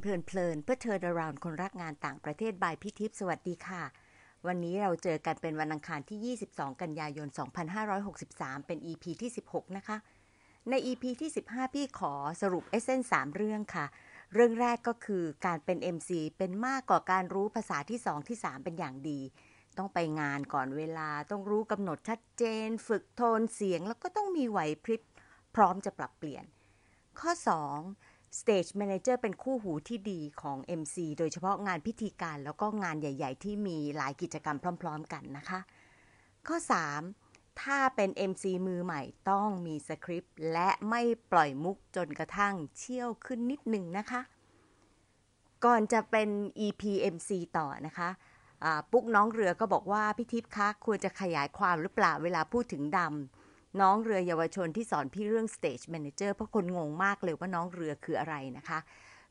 เพลินเพลินเพื่อเธอ around คนรักงานต่างประเทศบายพี่ทิพสวัสดีค่ะ วันนี้เราเจอกันเป็นวันอังคารที่ 22 กันยายน 2563 เป็น EP ที่ 16 นะคะ ใน EP ที่ 15 พี่ขอสรุปเอเซน3เรื่องค่ะ เรื่องแรกก็คือการเป็น MC เป็นมากกว่าการรู้ภาษาที่ 2 ที่ 3 เป็นอย่างดี ต้องไปงานก่อนเวลา ต้องรู้กำหนดชัดเจน ฝึกโทนเสียง แล้วก็ต้องมีไหวพริบพร้อมจะปรับเปลี่ยน ข้อ 2 Stage Manager เป็นคู่หูที่ดีของ MC โดยเฉพาะงานพิธีการแล้วก็งานใหญ่ ๆ ที่มีหลายกิจกรรมพร้อม ๆ กันนะคะ ข้อ 3 ถ้าเป็น MC มือใหม่ต้องมีสคริปต์และไม่ปล่อยมุกจนกระทั่งเชี่ยวขึ้นนิดหนึ่งนะคะ ก่อนจะเป็น EP MC ต่อนะคะะปุ๊กน้องเรือก็บอกว่าพี่ทิพย์คะควรจะขยายความหรือเปล่าเวลาพูดถึงดำ น้องเรือเยาวชนที่สอนพี่เรื่อง Stage Manager เพราะคนงงมากเลยว่าน้องเรือคืออะไรนะคะ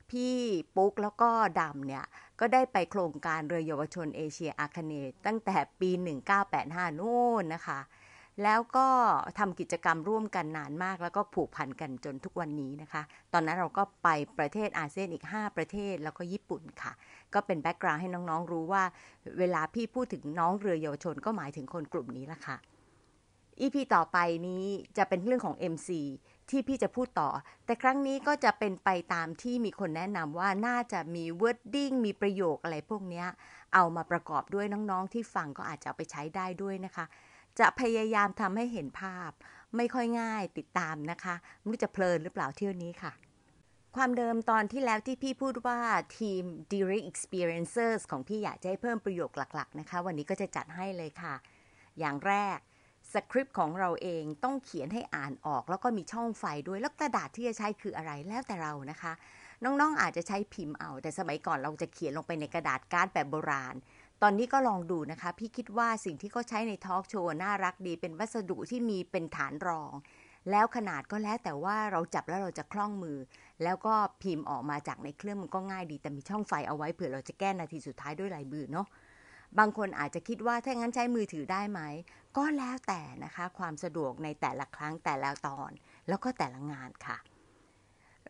พี่ปุ๊กแล้วก็ดำเนี่ย ก็ได้ไปโครงการเรือเยาวชนเอเชียอาคเนย์ตั้งแต่ปี 1985 นู่นนะคะ แล้วก็ทำกิจกรรมร่วมกันนานมาก แล้วก็ผูกพันกันจนทุกวันนี้นะคะ ตอนนั้นเราก็ไปประเทศอาเซียนอีก 5 ประเทศแล้วก็ญี่ปุ่นค่ะ ก็เป็น background ให้น้องๆรู้ว่า เวลาพี่พูดถึงน้องเรือเยาวชนก็หมายถึงคนกลุ่มนี้ละค่ะ EP ต่อไปนี้จะเป็นเรื่องของ MC ที่พี่จะพูดต่อ แต่ครั้งนี้ก็จะเป็นไปตามที่มีคนแนะนำว่าน่าจะมี wording มีประโยคอะไรพวกนี้เอามาประกอบด้วยน้องๆ ที่ฟังก็อาจจะไปใช้ได้ด้วยนะคะ จะพยายามทำให้เห็นภาพ ไม่ค่อยง่ายติดตามนะคะไม่รู้จะเพลินหรือเปล่าเที่ยวนี้ค่ะ ความเดิมตอนที่แล้วที่พี่พูดว่าทีม direct experiencers ของพี่อยากจะให้เพิ่มประโยคหลัก ๆ นะคะ วันนี้ก็จะจัดให้เลยค่ะ อย่างแรก คริปต์ของเราเองต้องเขียนให้อ่านออก แล้วก็มีช่องไฟด้วยแล้วกระดาษที่จะใช้คืออะไรแล้วแต่เรานะคะ น้องๆอาจจะใช้พิมพ์เอา แต่สมัยก่อนเราจะเขียนลงไปในกระดาษการ์ดแบบโบราณ ตอนนี้ก็ลองดูนะคะ พี่คิดว่าสิ่งที่เขาใช้ในทอล์กโชว์น่ารักดีเป็นวัสดุที่มีเป็นฐานรอง แล้วขนาดก็แล้วแต่ว่าเราจับแล้วเราจะคล่องมือ แล้วก็พิมพ์ออกมาจากในเครื่องมันก็ง่ายดี แต่มีช่องไฟเอาไว้เผื่อเราจะแก้นาทีสุดท้ายด้วยลายมือเนาะบางคนอาจจะคิดว่าถ้างั้นใช้มือถือได้ไหม ก็แล้วแต่นะคะความสะดวกในแต่ละครั้งแต่ละตอน แล้วก็แต่ละงานค่ะ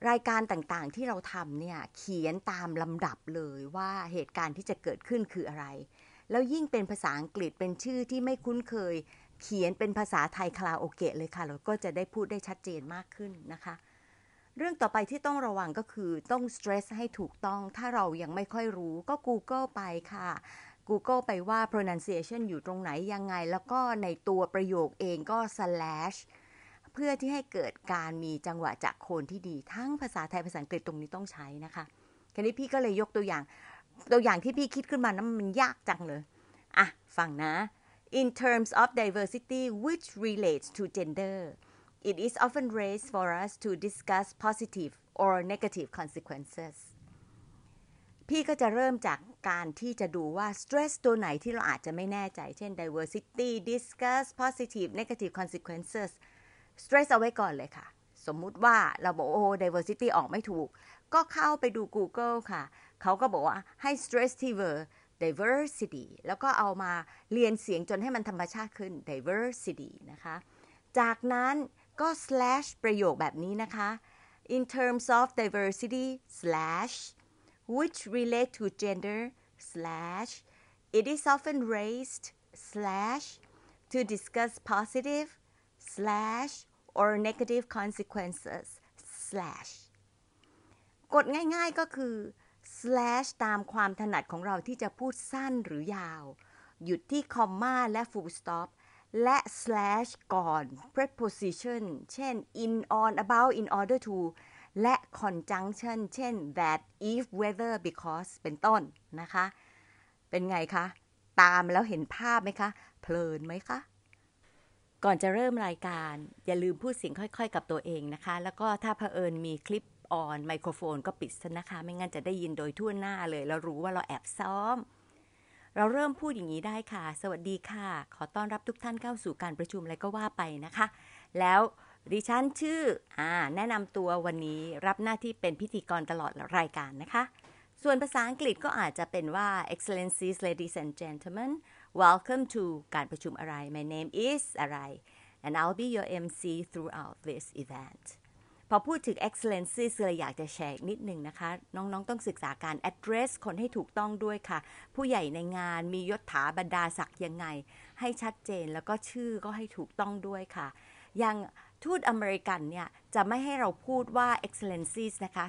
รายการต่างๆที่เราทำเนี่ยเขียนตามลำดับเลยว่าเหตุการณ์ที่จะเกิดขึ้นคืออะไร แล้วยิ่งเป็นภาษาอังกฤษเป็นชื่อที่ไม่คุ้นเคย เขียนเป็นภาษาไทยคาราโอเกะเลยค่ะ เราก็จะได้พูดได้ชัดเจนมากขึ้นนะคะเรื่องต่อไปที่ต้องระวังก็คือต้องสเตรสให้ถูกต้อง ถ้าเรายังไม่ค่อยรู้ก็ Google ไปค่ะ Google ไปว่า pronunciation อยู่ตรงไหนยังไง แล้วก็ในตัวประโยคเองก็ slash เพื่อที่ให้เกิดการมีจังหวะจากโคนที่ดี ทั้งภาษาไทยภาษาอังกฤษตรงนี้ต้องใช้นะคะคันนี้พี่ก็เลยยกตัวอย่าง ตัวอย่างที่พี่คิดขึ้นมานั้นมันยากจังเลย อะ ฟังนะ in terms of diversity which relates to gender it is often raised for us to discuss positive or negative consequences พี่ก็จะเริ่มจากการที่จะดูว่า stress ตัวไหนที่เราอาจจะไม่แน่ใจ เช่น diversity discuss positive negative consequences stress เอาไว้ก่อนเลยค่ะ สมมุติว่าเราบอกโอ้ diversity ออกไม่ถูก ก็เข้าไปดู Google ค่ะ เขาก็บอกว่าให้ stress ที่ verb diversity แล้วก็เอามาเรียนเสียงจนให้มันธรรมชาติขึ้น diversity นะคะ จากนั้นก็ slash ประโยคแบบนี้นะคะ in terms of diversity slash which relate to gender slash it is often raised slash to discuss positive slash or negative consequences slash กดง่ายๆก็คือ slash ตามความถนัดของเราที่จะพูดสั้นหรือยาว หยุดที่คอมมาและ full stop และ slash ก่อน preposition เช่น in on about in order to และ conjunction เช่น that if whether because เป็นต้นนะคะ เป็นไงคะ ตามแล้วเห็นภาพไหมคะ เพลินไหมคะ ก่อนจะเริ่มรายการ อย่าลืมพูดเสียงค่อยๆ กับตัวเองนะคะ แล้วก็ถ้าเผอิญมีคลิปออนไมโครโฟนก็ปิดซะนะคะ ไม่งั้นจะได้ยินโดยทั่วหน้าเลย แล้วรู้ว่าเราแอบซ้อม เราเริ่มพูดอย่างนี้ได้ค่ะ สวัสดีค่ะ ขอต้อนรับทุกท่านเข้าสู่การประชุมอะไรก็ว่าไปนะคะ แล้ว ดิฉันชื่ออ่าแนะนำตัววันนี้รับหน้าที่เป็นพิธีกรตลอดรายการนะคะ ส่วนภาษาอังกฤษก็อาจจะเป็นว่า Excellencies ladies and gentlemen welcome to การประชุมอะไร my name is อะไร and I'll be your MC throughout this event พอพูดถึง excellencies เลยอยากจะแชร์นิดหนึ่งนะคะ น้องๆ ต้องศึกษาการ address คนให้ถูกต้องด้วยค่ะ ผู้ใหญ่ในงานมียศถาบรรดาศักดิ์ยังไง ให้ชัดเจนแล้วก็ชื่อก็ให้ถูกต้องด้วยค่ะ อย่าง ทูตอเมริกันเนี่ยจะไม่ให้เราพูดว่า excellencies นะคะ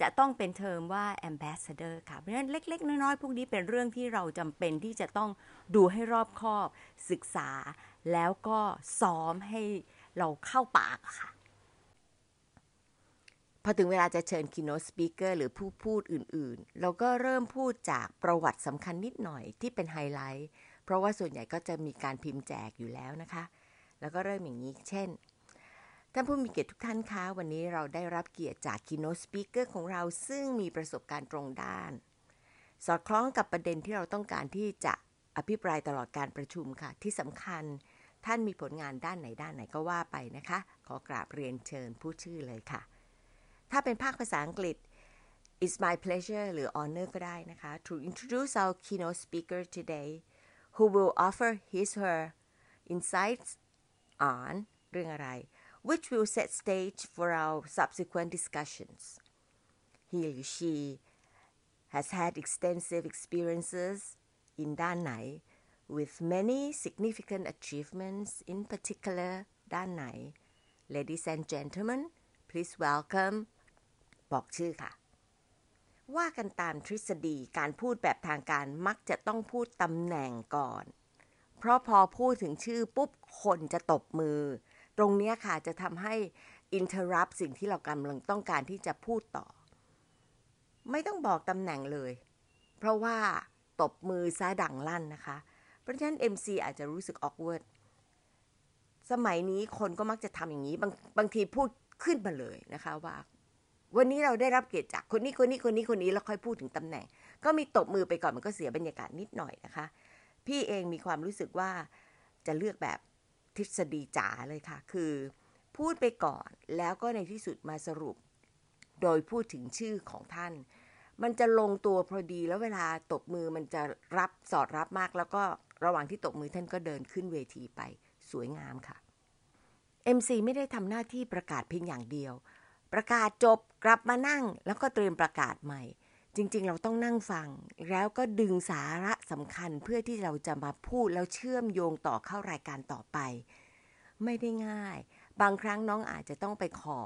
จะต้องเป็นเทอมว่า ambassador ค่ะ เพราะฉะนั้นเล็ก ๆ น้อย ๆ พวกนี้เป็นเรื่องที่เราจำเป็นที่จะต้องดูให้รอบคอบ ศึกษา แล้วก็ซ้อมให้เราเข้าปากค่ะ พอถึงเวลาจะเชิญ keynote speaker หรือผู้พูดอื่น ๆ เราก็เริ่มพูดจากประวัติสำคัญนิดหน่อยที่เป็นไฮไลท์ เพราะว่าส่วนใหญ่ก็จะมีการพิมพ์แจกอยู่แล้วนะคะ แล้วก็เริ่มอย่างนี้ เช่น ท่านผู้มีเกียรติทุกท่านคะ วันนี้เราได้รับเกียรติจาก keynote speaker ของเราซึ่งมีประสบการณ์ตรงด้าน สอดคล้องกับประเด็นที่เราต้องการที่จะอภิปรายตลอดการประชุมค่ะ ที่สำคัญท่านมีผลงานด้านไหนด้านไหนก็ว่าไปนะคะ ขอกราบเรียนเชิญผู้ชื่อเลยค่ะ ถ้าเป็นภาคภาษาอังกฤษ it's my pleasure หรือ honor ก็ได้นะคะ to introduce our keynote speaker today who will offer his her insights on เรื่องอะไร which will set stage for our subsequent discussions he or she has had extensive experiences in ด้านไหน with many significant achievements in particular ด้านไหน ladies and gentlemen please welcome บอกชื่อค่ะ ว่ากันตามทฤษฎีการพูดแบบทางการมักจะต้องพูดตำแหน่งก่อน เพราะพอพูดถึงชื่อปุ๊บคนจะตบมือ ตรงนี้ค่ะจะทำให้ interrupt สิ่งที่เรากำลังต้องการที่จะพูดต่อ ไม่ต้องบอกตำแหน่งเลย เพราะว่าตบมือซะดังลั่นนะคะ เพราะฉะนั้น MC อาจจะรู้สึก awkward สมัยนี้คนก็มักจะทำอย่างนี้บางบางทีพูดขึ้นมาเลยนะคะว่า วันนี้เราได้รับเกียรติจากคนนี้คนนี้คนนี้คนนี้แล้วค่อยพูดถึงตำแหน่ง ก็มีตบมือไปก่อนมันก็เสียบรรยากาศนิดหน่อยนะคะ พี่เองมีความรู้สึกว่าจะเลือกแบบ ทฤษฎีจ๋าเลยค่ะ คือพูดไปก่อนแล้วก็ในที่สุดมาสรุป โดยพูดถึงชื่อของท่าน มันจะลงตัวพอดีแล้วเวลาตบมือมันจะรับสอดรับมาก แล้วก็ระหว่างที่ตบมือท่านก็เดินขึ้นเวทีไปสวยงามค่ะ MC ไม่ได้ทำหน้าที่ประกาศเพียงอย่างเดียว ประกาศจบกลับมานั่ง แล้วก็เตรียมประกาศใหม่ จริง ๆ เราต้องนั่งฟัง แล้วก็ดึงสาระสำคัญเพื่อที่เราจะมาพูดแล้วเชื่อมโยงต่อเข้ารายการต่อไป ไม่ได้ง่าย บางครั้งน้องอาจจะต้องไปขอ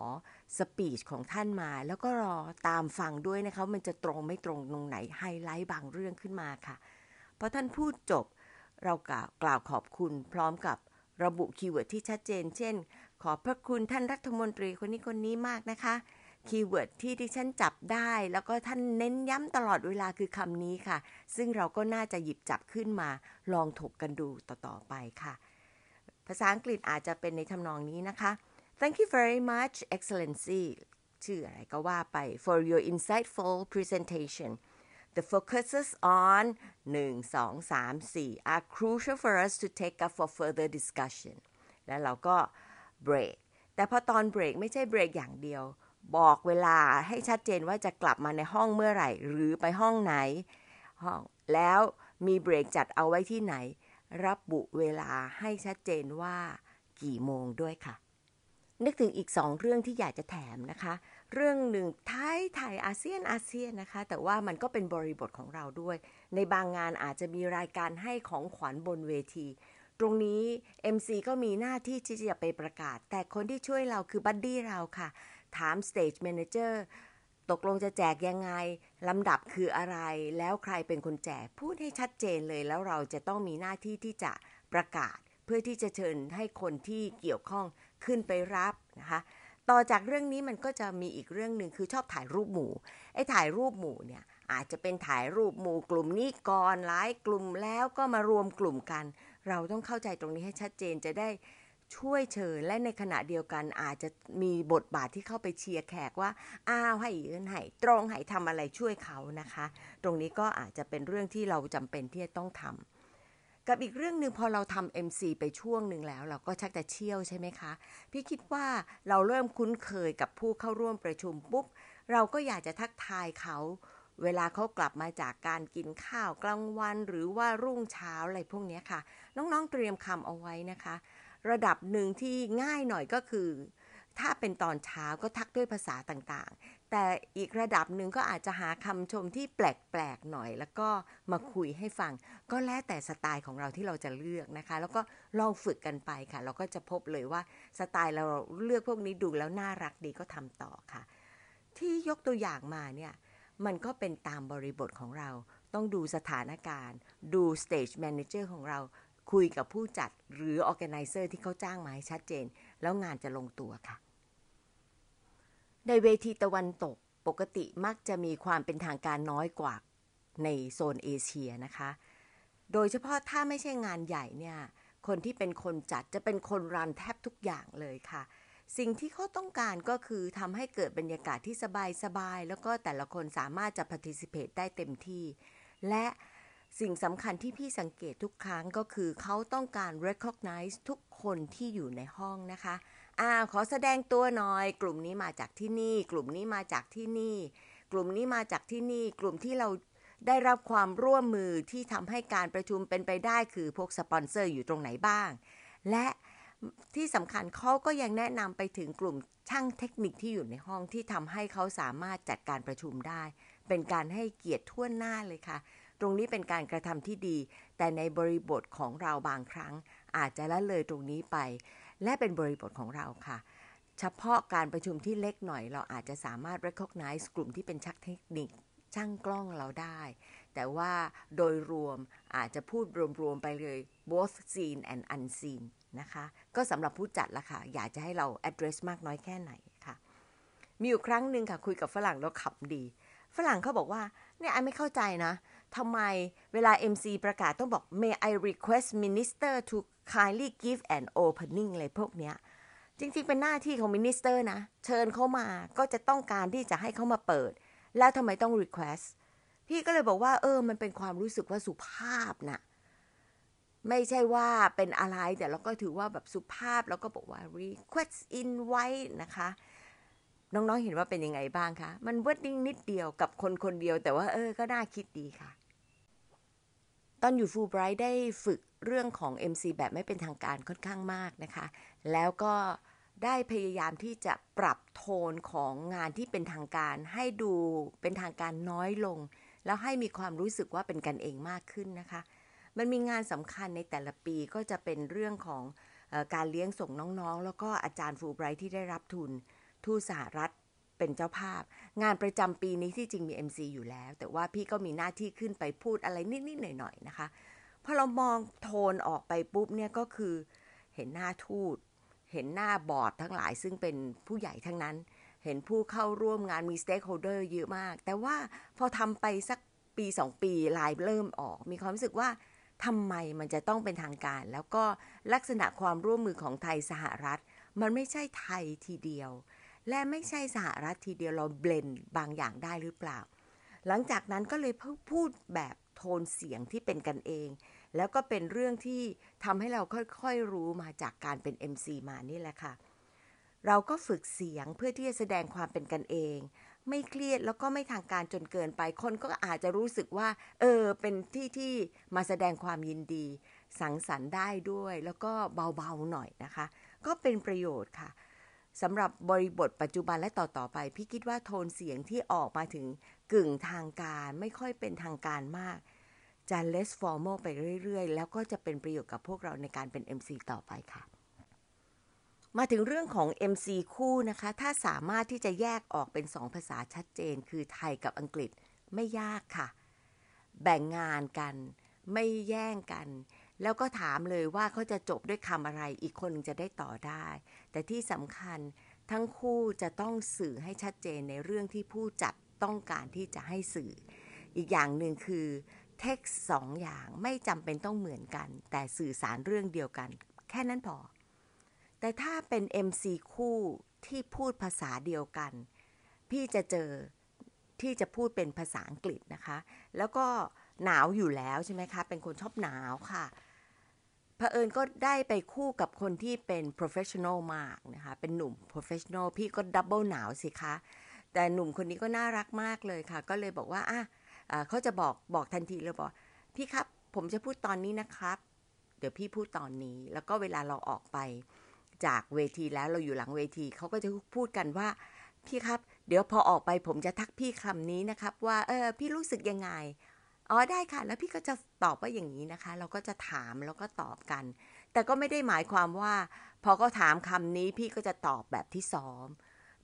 speech ของท่านมา แล้วก็รอตามฟังด้วยนะคะ มันจะตรงไม่ตรงตรงไหนไฮไลท์บางเรื่องขึ้นมาค่ะพอท่านพูดจบเรากล่าวกล่าวขอบคุณพร้อมกับระบุ keyword ที่ชัดเจน เช่น ขอบพระคุณท่านรัฐมนตรีคนนี้คนนี้มากนะคะ keyword ที่ที่ฉันจับได้ แล้วก็ท่านเน้นย้ำตลอดเวลาคือคำนี้ค่ะ ซึ่งเราก็น่าจะหยิบจับขึ้นมาลองถกกันดูต่อ ๆ ไปค่ะ ภาษาอังกฤษอาจจะเป็นในทำนองนี้นะคะ Thank you very much Excellency ชื่ออะไรก็ว่าไป for your insightful presentation The focuses on 1 2 3 4 are crucial for us to take up for further discussion แล้วเราก็เบรกแต่พอตอนเบรกไม่ใช่เบรกอย่างเดียว บอกเวลาให้ชัดเจนว่าจะกลับมาในห้องเมื่อไหร่ หรือไปห้องไหนห้องแล้วมีเบรกจัดเอาไว้ที่ไหนระบุเวลาให้ชัดเจนว่ากี่โมงด้วยค่ะ นึกถึงอีกสองเรื่องที่อยากจะแถมนะคะ เรื่องหนึ่งไทยไทยอาเซียนอาเซียนนะคะ แต่ว่ามันก็เป็นบริบทของเราด้วย ในบางงานอาจจะมีรายการให้ของขวัญบนเวทีตรงนี้ MC ก็มีหน้าที่ที่จะไปประกาศ แต่คนที่ช่วยเราคือ buddy เราค่ะ ถาม Stage Manager ตกลงจะแจกยังไงลำดับคืออะไร แล้วใครเป็นคนแจก พูดให้ชัดเจนเลยแล้วเราจะต้องมีหน้าที่ที่จะประกาศ เพื่อที่จะเชิญให้คนที่เกี่ยวข้องขึ้นไปรับนะคะต่อจากเรื่องนี้มันก็จะมีอีกเรื่องหนึ่งคือชอบถ่ายรูปหมู่ไอ้ถ่ายรูปหมู่เนี่ยอาจจะเป็นถ่ายรูปหมู่กลุ่มนี้ก่อนหลายกลุ่มแล้วก็มารวมกลุ่มกัน เราต้องเข้าใจตรงนี้ให้ชัดเจนจะได้ ช่วยเชิญและในขณะเดียวกันอาจจะมีบทบาทที่เข้าไปเชียร์แขกว่า อ้าวให้ยืนให้ตรงให้ทำอะไรช่วยเขานะคะ ตรงนี้ก็อาจจะเป็นเรื่องที่เราจำเป็นที่จะต้องทำกับอีกเรื่องหนึ่งพอเราทำ MC ไปช่วงหนึ่งแล้ว เราก็ชักจะเชี่ยวใช่ไหมคะ พี่คิดว่าเราเริ่มคุ้นเคยกับผู้เข้าร่วมประชุมปุ๊บ เราก็อยากจะทักทายเขา เวลาเขากลับมาจากการกินข้าวกลางวัน หรือว่ารุ่งเช้าอะไรพวกนี้ค่ะ น้องๆเตรียมคำเอาไว้นะคะ ระดับหนึ่งที่ง่ายหน่อยก็คือ ถ้าเป็นตอนเช้าก็ทักด้วยภาษาต่างๆ แต่อีกระดับหนึ่งก็อาจจะหาคำชมที่แปลกๆหน่อย แล้วก็มาคุยให้ฟัง ก็แล้วแต่สไตล์ของเราที่เราจะเลือกนะคะ แล้วก็ลองฝึกกันไปค่ะ เราก็จะพบเลยว่าสไตล์เราเลือกพวกนี้ดูแล้วน่ารักดีก็ทำต่อค่ะ ที่ยกตัวอย่างมาเนี่ยมันก็เป็นตามบริบทของเรา ต้องดูสถานการณ์ ดู stage manager ของเรา คุยกับผู้จัดหรือ organizer ที่เขาจ้างมาให้ชัดเจน แล้วงานจะลงตัวค่ะ ในเวทีตะวันตกปกติมักจะมีความเป็นทางการน้อยกว่าในโซนเอเชียนะคะ โดยเฉพาะถ้าไม่ใช่งานใหญ่เนี่ย คนที่เป็นคนจัดจะเป็นคนรันแทบทุกอย่างเลยค่ะ สิ่งที่เขาต้องการก็คือทำให้เกิดบรรยากาศที่สบายๆแล้วก็แต่ละคนสามารถจะ participate ได้เต็มที่ และ สิ่งสำคัญที่พี่สังเกตทุกครั้งก็คือเขาต้องการ recognize ทุกคนที่อยู่ในห้องนะคะอ่าขอแสดงตัวหน่อย กลุ่มนี้มาจากที่นี่ กลุ่มนี้มาจากที่นี่ กลุ่มนี้มาจากที่นี่ กลุ่มที่เราได้รับความร่วมมือที่ทำให้การประชุมเป็นไปได้คือพวกสปอนเซอร์อยู่ตรงไหนบ้าง และที่สำคัญเขาก็ยังแนะนำไปถึงกลุ่มช่างเทคนิคที่อยู่ในห้องที่ทำให้เขาสามารถจัดการประชุมได้ เป็นการให้เกียรติทั่วหน้าเลยค่ะ ตรงนี้เป็นการกระทำที่ดี แต่ในบริบทของเราบางครั้ง อาจจะละเลยตรงนี้ไป และเป็นบริบทของเราค่ะ เฉพาะการประชุมที่เล็กหน่อย เราอาจจะสามารถ recognize กลุ่มที่เป็นช่างเทคนิคช่างกล้องเราได้ แต่ว่าโดยรวมอาจจะพูดรวม ๆ ไปเลย both seen and unseen นะคะ ก็สำหรับผู้จัดละค่ะ อยากจะให้เรา address มากน้อยแค่ไหนค่ะ มีอยู่ครั้งหนึ่งค่ะ คุยกับฝรั่งแล้วขำดี ฝรั่งเขาบอกว่า เนี่ย I ไม่เข้าใจนะ ทำไมเวลา MC ประกาศต้องบอก may I request minister to kindly give an opening อะไรพวกเนี้ย จริงๆ เป็นหน้าที่ของ minister นะ เชิญเขามาก็จะต้องการที่จะให้เขามาเปิด แล้วทำไมต้อง request พี่ก็เลยบอกว่า เออ มันเป็นความรู้สึกว่าสุภาพน่ะไม่ใช่ว่าเป็นอะไรแต่เราก็ถือว่าแบบสุภาพแล้วก็บอกว่า request invite นะคะ น้องๆเห็นว่าเป็นยังไงบ้างคะ มัน wording นิดเดียวกับคนคนเดียวแต่ว่าเออก็น่าคิดดีค่ะ ตอนอยู่ฟูไบรท์ได้ฝึกเรื่องของ MC แบบไม่เป็นทางการค่อนข้างมากนะคะ แล้วก็ได้พยายามที่จะปรับโทนของงานที่เป็นทางการ ให้ดูเป็นทางการน้อยลง แล้วให้มีความรู้สึกว่าเป็นกันเองมากขึ้นนะคะ มันมีงานสำคัญในแต่ละปีก็จะเป็นเรื่องของอการเลี้ยงส่งน้องๆ แล้วก็อาจารย์ฟูไบรท์ที่ได้รับทุน ทูตสหรัฐเป็นเจ้าภาพ งานประจำปีนี้ที่จริงมี MC อยู่แล้ว แต่ว่าพี่ก็มีหน้าที่ขึ้นไปพูดอะไรนิด ๆ หน่อย ๆ นะคะพอเรามองโทนออกไปปุ๊บเนี่ยก็คือเห็นหน้าทูต เห็นหน้าบอร์ดทั้งหลายซึ่งเป็นผู้ใหญ่ทั้งนั้น เห็นผู้เข้าร่วมงานมี stakeholder เยอะมาก แต่ว่าพอทำไปสักปีสองปีลายเริ่มออก มีความรู้สึกว่าทำไมมันจะต้องเป็นทางการ แล้วก็ลักษณะความร่วมมือของไทยสหรัฐ มันไม่ใช่ไทยทีเดียว และไม่ใช่สหรัฐทีเดียวเราเบลนบางอย่างได้หรือเปล่า หลังจากนั้นก็เลยพูดแบบโทนเสียงที่เป็นกันเอง แล้วก็เป็นเรื่องที่ทำให้เราค่อยๆรู้มาจากการเป็น MC มานี่แหละค่ะ เราก็ฝึกเสียงเพื่อที่จะแสดงความเป็นกันเอง ไม่เครียดแล้วก็ไม่ทางการจนเกินไปคนก็อาจจะรู้สึกว่า เออ เป็นที่ที่มาแสดงความยินดี สังสรรค์ได้ด้วย แล้วก็เบาๆหน่อยนะคะ ก็เป็นประโยชน์ค่ะ สำหรับบริบทปัจจุบันและต่อๆไป พี่คิดว่าโทนเสียงที่ออกมาถึงกึ่งทางการไม่ค่อยเป็นทางการมาก จะ less formal ไปเรื่อยๆ แล้วก็จะเป็นประโยชน์กับพวกเราในการเป็น MC ต่อไปค่ะ มาถึงเรื่องของ MC คู่นะคะ ถ้าสามารถที่จะแยกออกเป็นสองภาษาชัดเจน คือไทยกับอังกฤษไม่ยากค่ะ แบ่งงานกัน ไม่แย่งกัน แล้วก็ถามเลยว่าเขาจะจบด้วยคำอะไรอีกคนจะได้ต่อได้ แต่ที่สำคัญทั้งคู่จะต้องสื่อให้ชัดเจนในเรื่องที่ผู้จัดต้องการที่จะให้สื่อ อีกอย่างหนึ่งคือเท็กซ์สองอย่างไม่จำเป็นต้องเหมือนกัน แต่สื่อสารเรื่องเดียวกัน แค่นั้นพอ แต่ถ้าเป็น MC คู่ที่พูดภาษาเดียวกัน พี่จะเจอที่จะพูดเป็นภาษาอังกฤษนะคะ แล้วก็หนาวอยู่แล้วใช่ไหมคะ เป็นคนชอบหนาวค่ะ ผอิญก็ได้ไปคู่กับคนที่เป็น professional มากนะคะ เป็นหนุ่ม professional พี่ก็ดับเบิลหนาวสิคะ แต่หนุ่มคนนี้ก็น่ารักมากเลยค่ะ ก็เลยบอกว่าอะเขาจะบอกบอกทันทีเลยบอก พี่ครับ ผมจะพูดตอนนี้นะครับ เดี๋ยวพี่พูดตอนนี้ แล้วก็เวลาเราออกไปจากเวทีแล้วเราอยู่หลังเวที เขาก็จะพูดกันว่า พี่ครับ เดี๋ยวพอออกไปผมจะทักพี่คำนี้นะครับ ว่าเออพี่รู้สึกยังไง อ๋อได้ค่ะ แล้วพี่ก็จะตอบว่าอย่างนี้นะคะ เราก็จะถามแล้วก็ตอบกัน แต่ก็ไม่ได้หมายความว่า พอเขาถามคำนี้พี่ก็จะตอบแบบที่ซ้อม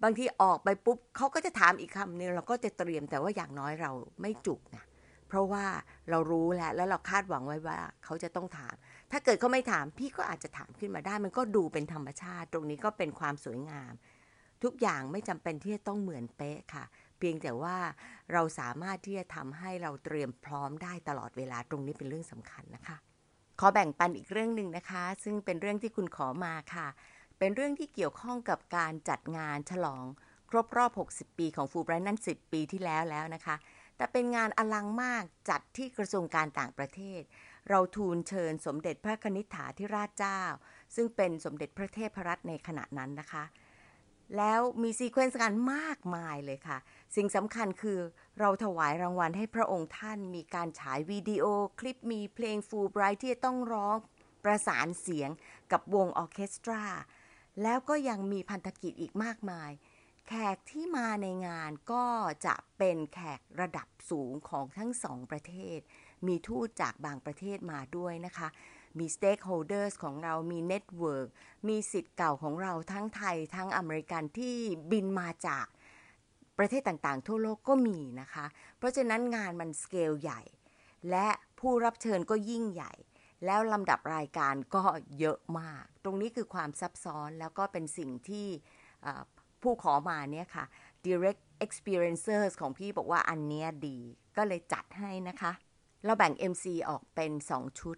บางทีออกไปปุ๊บเขาก็จะถามอีกคำนึงเราก็จะเตรียมแต่ว่าอย่างน้อยเราไม่จุกนะเพราะว่าเรารู้แล้วแล้วเราคาดหวังไว้ว่า เขาจะต้องถาม ถ้าเกิดเขาไม่ถามพี่ก็อาจจะถามขึ้นมาได้ มันก็ดูเป็นธรรมชาติ ตรงนี้ก็เป็นความสวยงาม ทุกอย่างไม่จำเป็นที่จะต้องเหมือนเป๊ะค่ะ เพียงแต่ว่าเราสามารถที่จะทำให้เราเตรียมพร้อมได้ตลอดเวลาตรงนี้เป็นเรื่องสำคัญนะคะ ขอแบ่งปันอีกเรื่องหนึ่งนะคะ ซึ่งเป็นเรื่องที่คุณขอมาค่ะ เป็นเรื่องที่เกี่ยวข้องกับการจัดงานฉลอง ครบรอบ 60 ปีของฟูไบรท์นั่น 10 ปีที่แล้วแล้วนะคะ แต่เป็นงานอลังมากจัดที่กระทรวงการต่างประเทศ เราทูลเชิญสมเด็จพระกนิษฐาธิราชเจ้า ซึ่งเป็นสมเด็จพระเทพรัตน์ในขณะนั้นนะคะ แล้วมี sequence งานมากมายเลยค่ะ สิ่งสำคัญคือเราถวายรางวัลให้พระองค์ท่านมีการฉายวิดีโอ คลิปมีเพลงฟูลไบรท์ที่ต้องร้องประสานเสียงกับวงออเคสตรา แล้วก็ยังมีพันธกิจอีกมากมาย แขกที่มาในงานก็จะเป็นแขกระดับสูงของทั้งสองประเทศ มีทูตจากบางประเทศมาด้วยนะคะ มี stakeholders ของเรามี network มีศิษย์เก่าของเราทั้งไทย ทั้งอเมริกันที่บินมาจากประเทศต่างๆ ทั่วโลกก็มีนะคะ เพราะฉะนั้นงานมันสเกลใหญ่ และผู้รับเชิญก็ยิ่งใหญ่ แล้วลำดับรายการก็เยอะมาก ตรงนี้คือความซับซ้อนแล้วก็เป็นสิ่งที่ ผู้ขอมาเนี่ยค่ะ direct experiencers ของพี่บอกว่าอันเนี้ยดี ก็เลยจัดให้นะคะ เราแบ่ง MC ออกเป็น 2 ชุด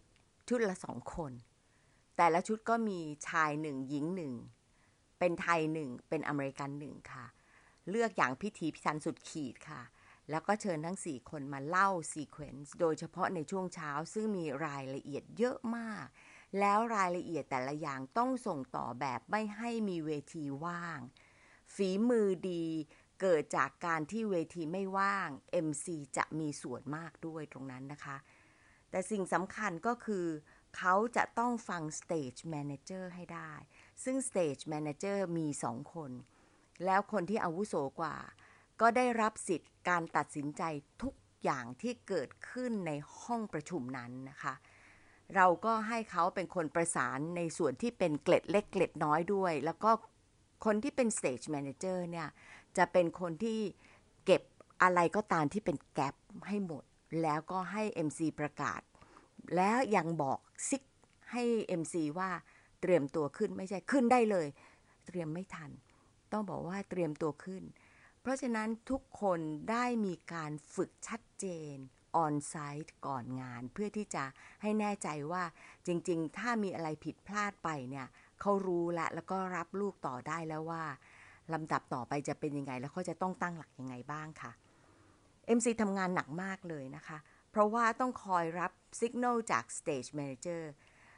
ชุดละ 2 คน แต่ละชุดก็มีชายหนึ่งหญิงหนึ่ง เป็นไทยหนึ่ง เป็นอเมริกันหนึ่งค่ะ เลือกอย่างพิธีพิธันสุดขีดค่ะ แล้วก็เชิญทั้ง 4 คนมาเล่าซีเควนซ์โดยเฉพาะในช่วงเช้าซึ่งมีรายละเอียดเยอะมาก แล้วรายละเอียดแต่ละอย่างต้องส่งต่อแบบไม่ให้มีเวทีว่าง ฝีมือดีเกิดจากการที่เวทีไม่ว่าง MC จะมีส่วนมากด้วยตรงนั้นนะคะ แต่สิ่งสำคัญก็คือ เขาจะต้องฟัง Stage Manager ให้ได้ ซึ่ง Stage Manager มีสองคน แล้วคนที่อาวุโสกว่า ก็ได้รับสิทธิ์การตัดสินใจทุกอย่างที่เกิดขึ้นในห้องประชุมนั้นนะคะ เราก็ให้เขาเป็นคนประสานในส่วนที่เป็นเกล็ดเล็กเกล็ดน้อยด้วย แล้วก็ คนที่เป็น stage manager เนี่ย จะเป็นคนที่เก็บอะไรก็ตามที่เป็นแกลบให้หมด แล้วก็ให้ MC ประกาศ แล้วยังบอกซิกให้ MC ว่าเตรียมตัวขึ้นไม่ใช่ขึ้นได้เลย เตรียมไม่ทัน ต้องบอกว่าเตรียมตัวขึ้น เพราะฉะนั้นทุกคนได้มีการฝึกชัดเจนออนไซต์ก่อนงาน เพื่อที่จะให้แน่ใจว่าจริง ๆ ถ้ามีอะไรผิดพลาดไปเนี่ย เขารู้ละแล้วก็รับลูกต่อได้แล้วว่าลำดับต่อไปจะเป็นยังไง แล้วเขาจะต้องตั้งหลักยังไงบ้างค่ะ MC ทำงานหนักมากเลยนะคะ เพราะว่าต้องคอยรับสัญญาณจาก Stage Manager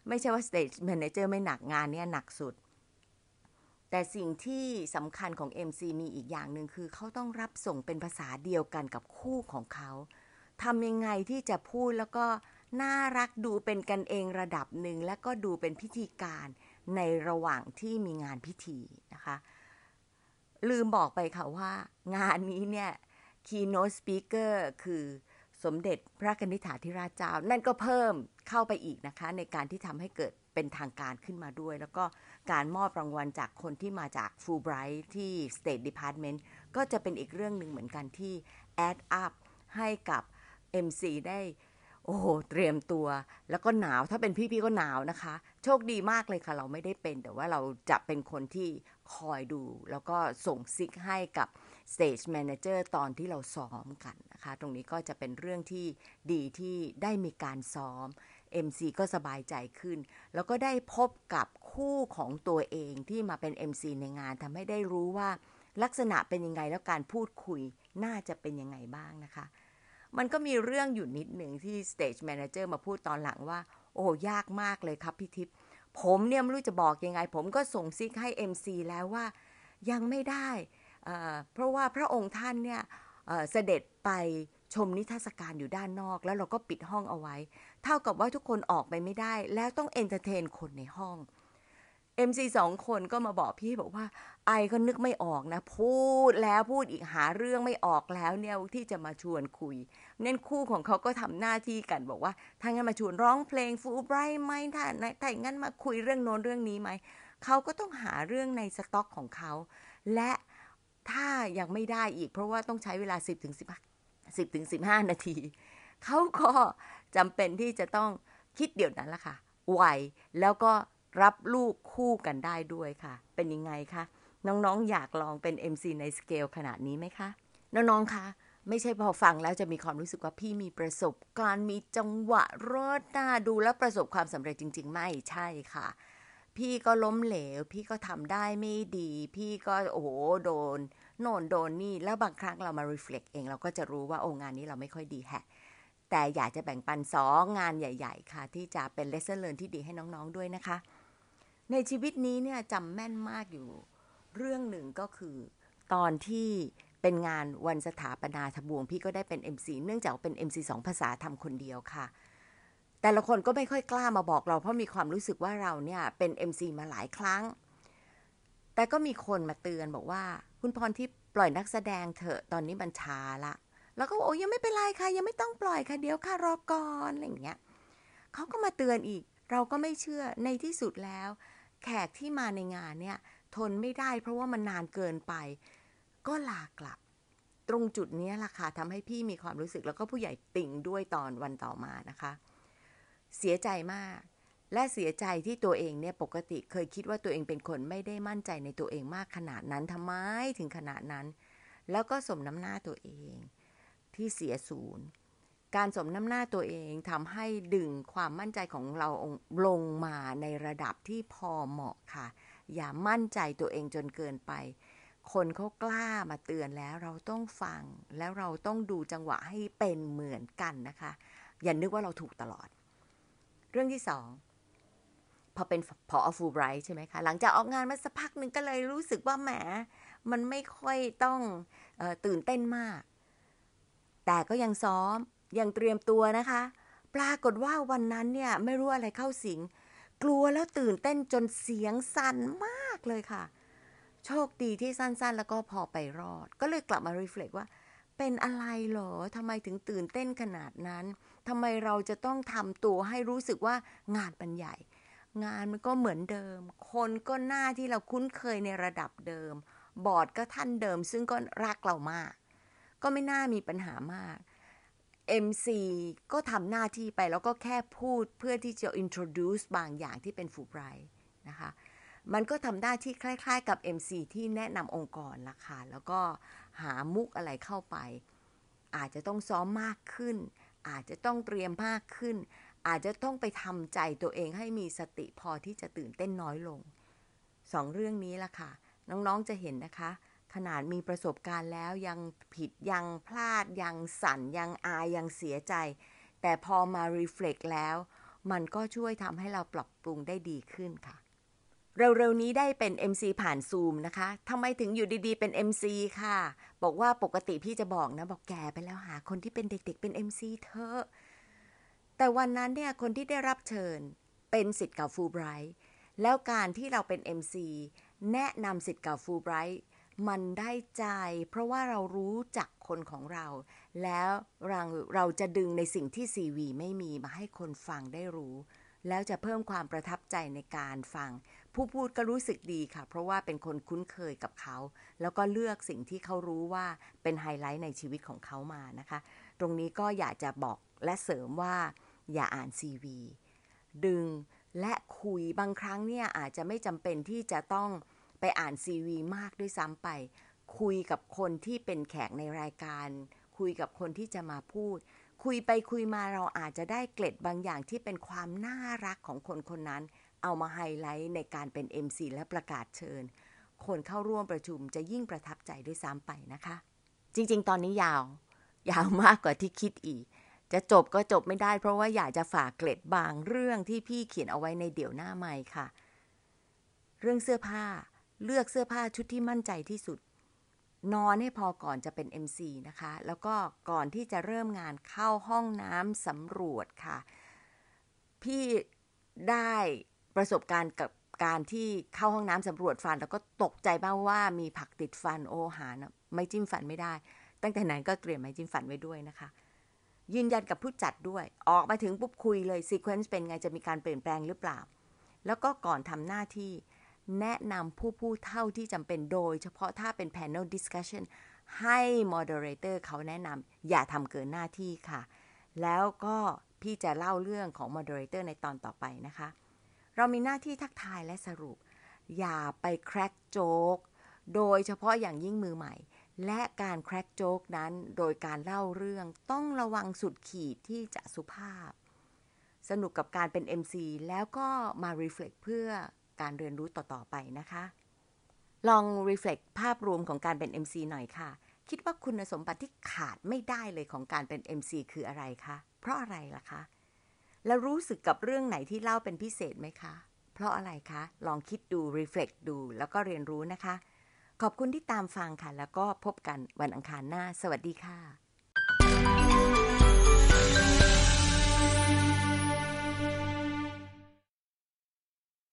ไม่ใช่ว่า Stage Manager ไม่หนักงานเนี่ยหนักสุด แต่สิ่งที่สำคัญของ MC มีอีกอย่างหนึ่งคือเขาต้องรับส่งเป็นภาษาเดียวกันกับคู่ของเขาทำยังไงที่จะพูดแล้วก็น่ารักดูเป็นกันเองระดับหนึ่ง และก็ดูเป็นพิธีการ ในระหว่างที่มีงานพิธีนะคะ ลืมบอกไปค่ะว่า งานนี้เนี่ย keynote speaker คือสมเด็จพระนิธิถาธิราชเจ้า นั่นก็เพิ่มเข้าไปอีกนะคะ ในการที่ทำให้เกิดเป็นทางการขึ้นมาด้วย แล้วก็การมอบรางวัลจากคนที่มาจาก Fulbright ที่ State Department ก็จะเป็นอีกเรื่องหนึ่งเหมือนกันที่ add up ให้กับ MC ได้ โอ้โห เตรียมตัว แล้วก็หนาวถ้าเป็นพี่ๆก็หนาวนะคะ โชคดีมากเลยค่ะ เราไม่ได้เป็น แต่ว่าเราจะเป็นคนที่คอยดู แล้วก็ส่งซิกให้กับ Stage Manager ตอนที่เราซ้อมกันนะคะ ตรงนี้ก็จะเป็นเรื่องที่ดีที่ได้มีการซ้อม MC ก็สบายใจขึ้น แล้วก็ได้พบกับคู่ของตัวเองที่มาเป็น MC ในงานทำให้ได้รู้ว่าลักษณะเป็นยังไงแล้วการพูดคุยน่าจะเป็นยังไงบ้างนะคะ มันก็มีเรื่องอยู่นิดหนึ่งที่ stage manager มาพูดตอนหลังว่า โอ้ยากมากเลยครับพี่ทิพย์ผมเนี่ยไม่รู้จะบอกยังไง ผมก็ส่งซิกให้ MC แล้วว่ายังไม่ได้ เพราะว่าพระองค์ท่านเนี่ยเสด็จไปชมนิทรรศการอยู่ด้านนอก แล้วเราก็ปิดห้องเอาไว้ เท่ากับว่าทุกคนออกไปไม่ได้ แล้วต้อง entertain คนในห้อง MC สองคนก็มาบอกพี่บอกว่า ไอก็นึกไม่ออกนะ พูดแล้วพูดอีกหาเรื่องไม่ออกแล้วเนี่ยที่จะมาชวนคุยเน้นคู่ของเขาก็ทำหน้าที่กันบอกว่าถ้างั้นมาชวนร้องเพลงฟูไบรท์ไหมถ้าถ้าอย่างนั้นมาคุยเรื่องโน้นเรื่องนี้ไหมเขาก็ต้องหาเรื่องในสต็อกของเขา และถ้ายังไม่ได้อีก เพราะว่าต้องใช้เวลา 10ถึง10 10ถึง15 นาที เขาก็จำเป็นที่จะต้องคิดเดี๋ยวนั้นละค่ะไวแล้วก็ รับลูกคู่กันได้ด้วยค่ะ เป็นยังไงคะ น้องๆอยากลองเป็น MC ในสเกลขนาดนี้ไหมคะ น้องๆคะไม่ใช่พอฟังแล้วจะมีความรู้สึกว่าพี่มีประสบการณ์มีจังหวะรอดหน้าดูแลประสบความสำเร็จจริง ๆ ไม่ใช่ค่ะ พี่ก็ล้มเหลว พี่ก็ทำได้ไม่ดี พี่ก็โอ้โหโดน โน่นโดนนี่ แล้วบางครั้งเรามา reflect เองเราก็จะรู้ว่าโอ้งานนี้เราไม่ค่อยดีแฮะแต่อยากจะแบ่งปันสองงานใหญ่ ๆ ค่ะ ที่จะเป็น lesson learn ที่ดีให้น้องๆด้วยนะคะ ในชีวิตนี้เนี่ยจำแม่นมากอยู่ เรื่องหนึ่งก็คือ ตอนที่เป็นงานวันสถาปนาทบวงพี่ก็ได้เป็น MC เนื่องจากเป็น MC สองภาษาทำคนเดียวค่ะ แต่ละคนก็ไม่ค่อยกล้ามาบอกเราเพราะมีความรู้สึกว่าเราเนี่ยเป็น MC มาหลายครั้ง แต่ก็มีคนมาเตือนบอกว่า คุณพรที่ปล่อยนักแสดงเถอะตอนนี้มันช้าละ แล้วก็โอ้ยังไม่เป็นไรค่ะ ยังไม่ต้องปล่อยค่ะเดี๋ยวค่ะรอก่อนอะไรอย่างเงี้ยเขาก็มาเตือนอีก เราก็ไม่เชื่อในที่สุดแล้ว แขกที่มาในงานเนี่ยทนไม่ได้เพราะว่ามันนานเกินไป ก็ลากลับ ตรงจุดนี้ล่ะค่ะทำให้พี่มีความรู้สึกแล้วก็ผู้ใหญ่ติ่งด้วยตอนวันต่อมานะคะ เสียใจมาก และเสียใจที่ตัวเองเนี่ยปกติเคยคิดว่าตัวเองเป็นคนไม่ได้มั่นใจในตัวเองมากขนาดนั้นทำไมถึงขนาดนั้น แล้วก็สมน้ำหน้าตัวเอง ที่เสียศูนย์ การสมน้ำหน้าตัวเองทำให้ดึงความมั่นใจของเราลงมาในระดับที่พอเหมาะค่ะ อย่ามั่นใจตัวเองจนเกินไป คนเขากล้ามาเตือนแล้วเราต้องฟัง แล้วเราต้องดูจังหวะให้เป็นเหมือนกันนะคะ อย่านึกว่าเราถูกตลอด เรื่องที่สองพอเป็นพอฟูไบรท์ใช่ไหมคะ หลังจากออกงานมาสักพักหนึ่งก็เลยรู้สึกว่าแหม มันไม่ค่อยต้องออตื่นเต้นมาก แต่ก็ยังซ้อม อยังเตรียมตัวนะคะ ปรากฏว่าวันนั้นเนี่ยไม่รู้อะไรเข้าสิง กลัวแล้วตื่นเต้นจนเสียงสั่นมากเลยค่ะ โชคดีที่สั้นๆ แล้วก็พอไปรอด ก็เลยกลับมารีเฟล็กว่า เป็นอะไรหรอทำไมถึงตื่นเต้นขนาดนั้นทำไมเราจะต้องทำตัวให้รู้สึกว่างานมันใหญ่ งานมันก็เหมือนเดิม คนก็หน้าที่เราคุ้นเคยในระดับเดิม บอร์ดก็ท่านเดิม ซึ่งก็รักเรามาก ก็ไม่น่ามีปัญหามาก MC ก็ทำหน้าที่ไปแล้วก็แค่พูดเพื่อที่จะ introduce บางอย่างที่เป็นฟูไบรท์นะคะ มันก็ทำหน้าที่คล้าย ๆ กับ MC ที่แนะนำองค์กรละค่ะแล้วก็หามุกอะไรเข้าไป อาจจะต้องซ้อมมากขึ้น อาจจะต้องเตรียมมากขึ้น อาจจะต้องไปทำใจตัวเองให้มีสติพอที่จะตื่นเต้นน้อยลงสองเรื่องนี้ละค่ะ น้องๆจะเห็นนะคะ ขนาดมีประสบการณ์แล้วยังผิดยังพลาดยังสั่นยังอายยังเสียใจ แต่พอมารีเฟล็กแล้ว มันก็ช่วยทำให้เราปรับปรุงได้ดีขึ้นค่ะ เร็วๆนี้ได้เป็น MC ผ่านซูมนะคะทำไมถึงอยู่ดีๆเป็น MC ค่ะ บอกว่าปกติพี่จะบอกนะบอกแกไปแล้วหาคนที่เป็นเด็ก ๆ เป็น MC เถอะแต่วันนั้นเนี่ยคนที่ได้รับเชิญเป็นสิทธิ์เก่าฟูไบรท์แล้วการที่เราเป็น MC แนะนำสิทธิ์เก่าฟูไบรท์ มันได้ใจ เพราะว่าเรารู้จักคนของเรา แล้วเราเราจะดึงในสิ่งที่ซีวีไม่มีมาให้คนฟังได้รู้ แล้วจะเพิ่มความประทับใจในการฟัง ผู้พูดก็รู้สึกดีค่ะ เพราะว่าเป็นคนคุ้นเคยกับเขา แล้วก็เลือกสิ่งที่เขารู้ว่าเป็นไฮไลท์ในชีวิตของเขามานะคะ ตรงนี้ก็อยากจะบอกและเสริมว่า อย่าอ่านซีวีดึงและคุยบางครั้งเนี่ยอาจจะไม่จำเป็นที่จะต้อง ไปอ่านซีวีมากด้วยซ้ำไป คุยกับคนที่เป็นแขกในรายการ คุยกับคนที่จะมาพูด คุยไปคุยมาเราอาจจะได้เกล็ดบางอย่างที่เป็นความน่ารักของคนคนนั้น เอามาไฮไลท์ในการเป็น MC และประกาศเชิญ คนเข้าร่วมประชุมจะยิ่งประทับใจด้วยซ้ำไปนะคะ จริง ๆ ตอนนี้ยาว ยาวมากกว่าที่คิดอีกจะจบก็จบไม่ได้เพราะว่าอยากจะฝากเกล็ดบางเรื่องที่พี่เขียนเอาไว้ในเดี่ยวหน้าใหม่ค่ะ เรื่องเสื้อผ้า เลือกเสื้อผ้าชุดที่มั่นใจที่สุด นอนให้พอก่อนจะเป็น MC นะคะ แล้วก็ก่อนที่จะเริ่มงานเข้าห้องน้ำสำรวจค่ะ พี่ได้ประสบการณ์กับการที่เข้าห้องน้ำสำรวจฟัน แล้วก็ตกใจบ้างว่ามีผักติดฟันโอหานะไม่จิ้มฟันไม่ได้ ตั้งแต่นั้นก็เตรียมไม้จิ้มฟันไว้ด้วยนะคะยืนยันกับผู้จัดด้วย ออกมาถึงปุ๊บคุยเลยซีเควนซ์เป็นไงจะมีการเปลี่ยนแปลงหรือเปล่า แล้วก็ก่อนทำหน้าที่ แนะนำผู้พูดเท่าที่จำเป็นโดย เฉพาะถ้าเป็น panel discussion ให้ moderator เขาแนะนำอย่าทำเกินหน้าที่ค่ะ แล้วก็พี่จะเล่าเรื่องของ moderator ในตอนต่อไปนะคะ เรามีหน้าที่ทักทายและสรุป อย่าไปแครกโจ๊ก โดยเฉพาะอย่างยิ่งมือใหม่ และการแครกโจ๊กนั้นโดยการเล่าเรื่องต้องระวังสุดขีดที่จะสุภาพ สนุกกับการเป็น MC แล้วก็มา reflect เพื่อ การเรียนรู้ต่อ ๆ ไปนะคะ ลอง reflect ภาพรวมของการเป็น MC หน่อยค่ะ คิดว่าคุณสมบัติที่ขาดไม่ได้เลยของการเป็น MC คืออะไรคะ เพราะอะไรล่ะคะ แล้วรู้สึกกับเรื่องไหนที่เล่าเป็นพิเศษไหมคะ เพราะอะไรคะ ลองคิดดู reflect ดู แล้วก็เรียนรู้นะคะ ขอบคุณที่ตามฟังค่ะ แล้วก็พบกันวันอังคารหน้า สวัสดีค่ะ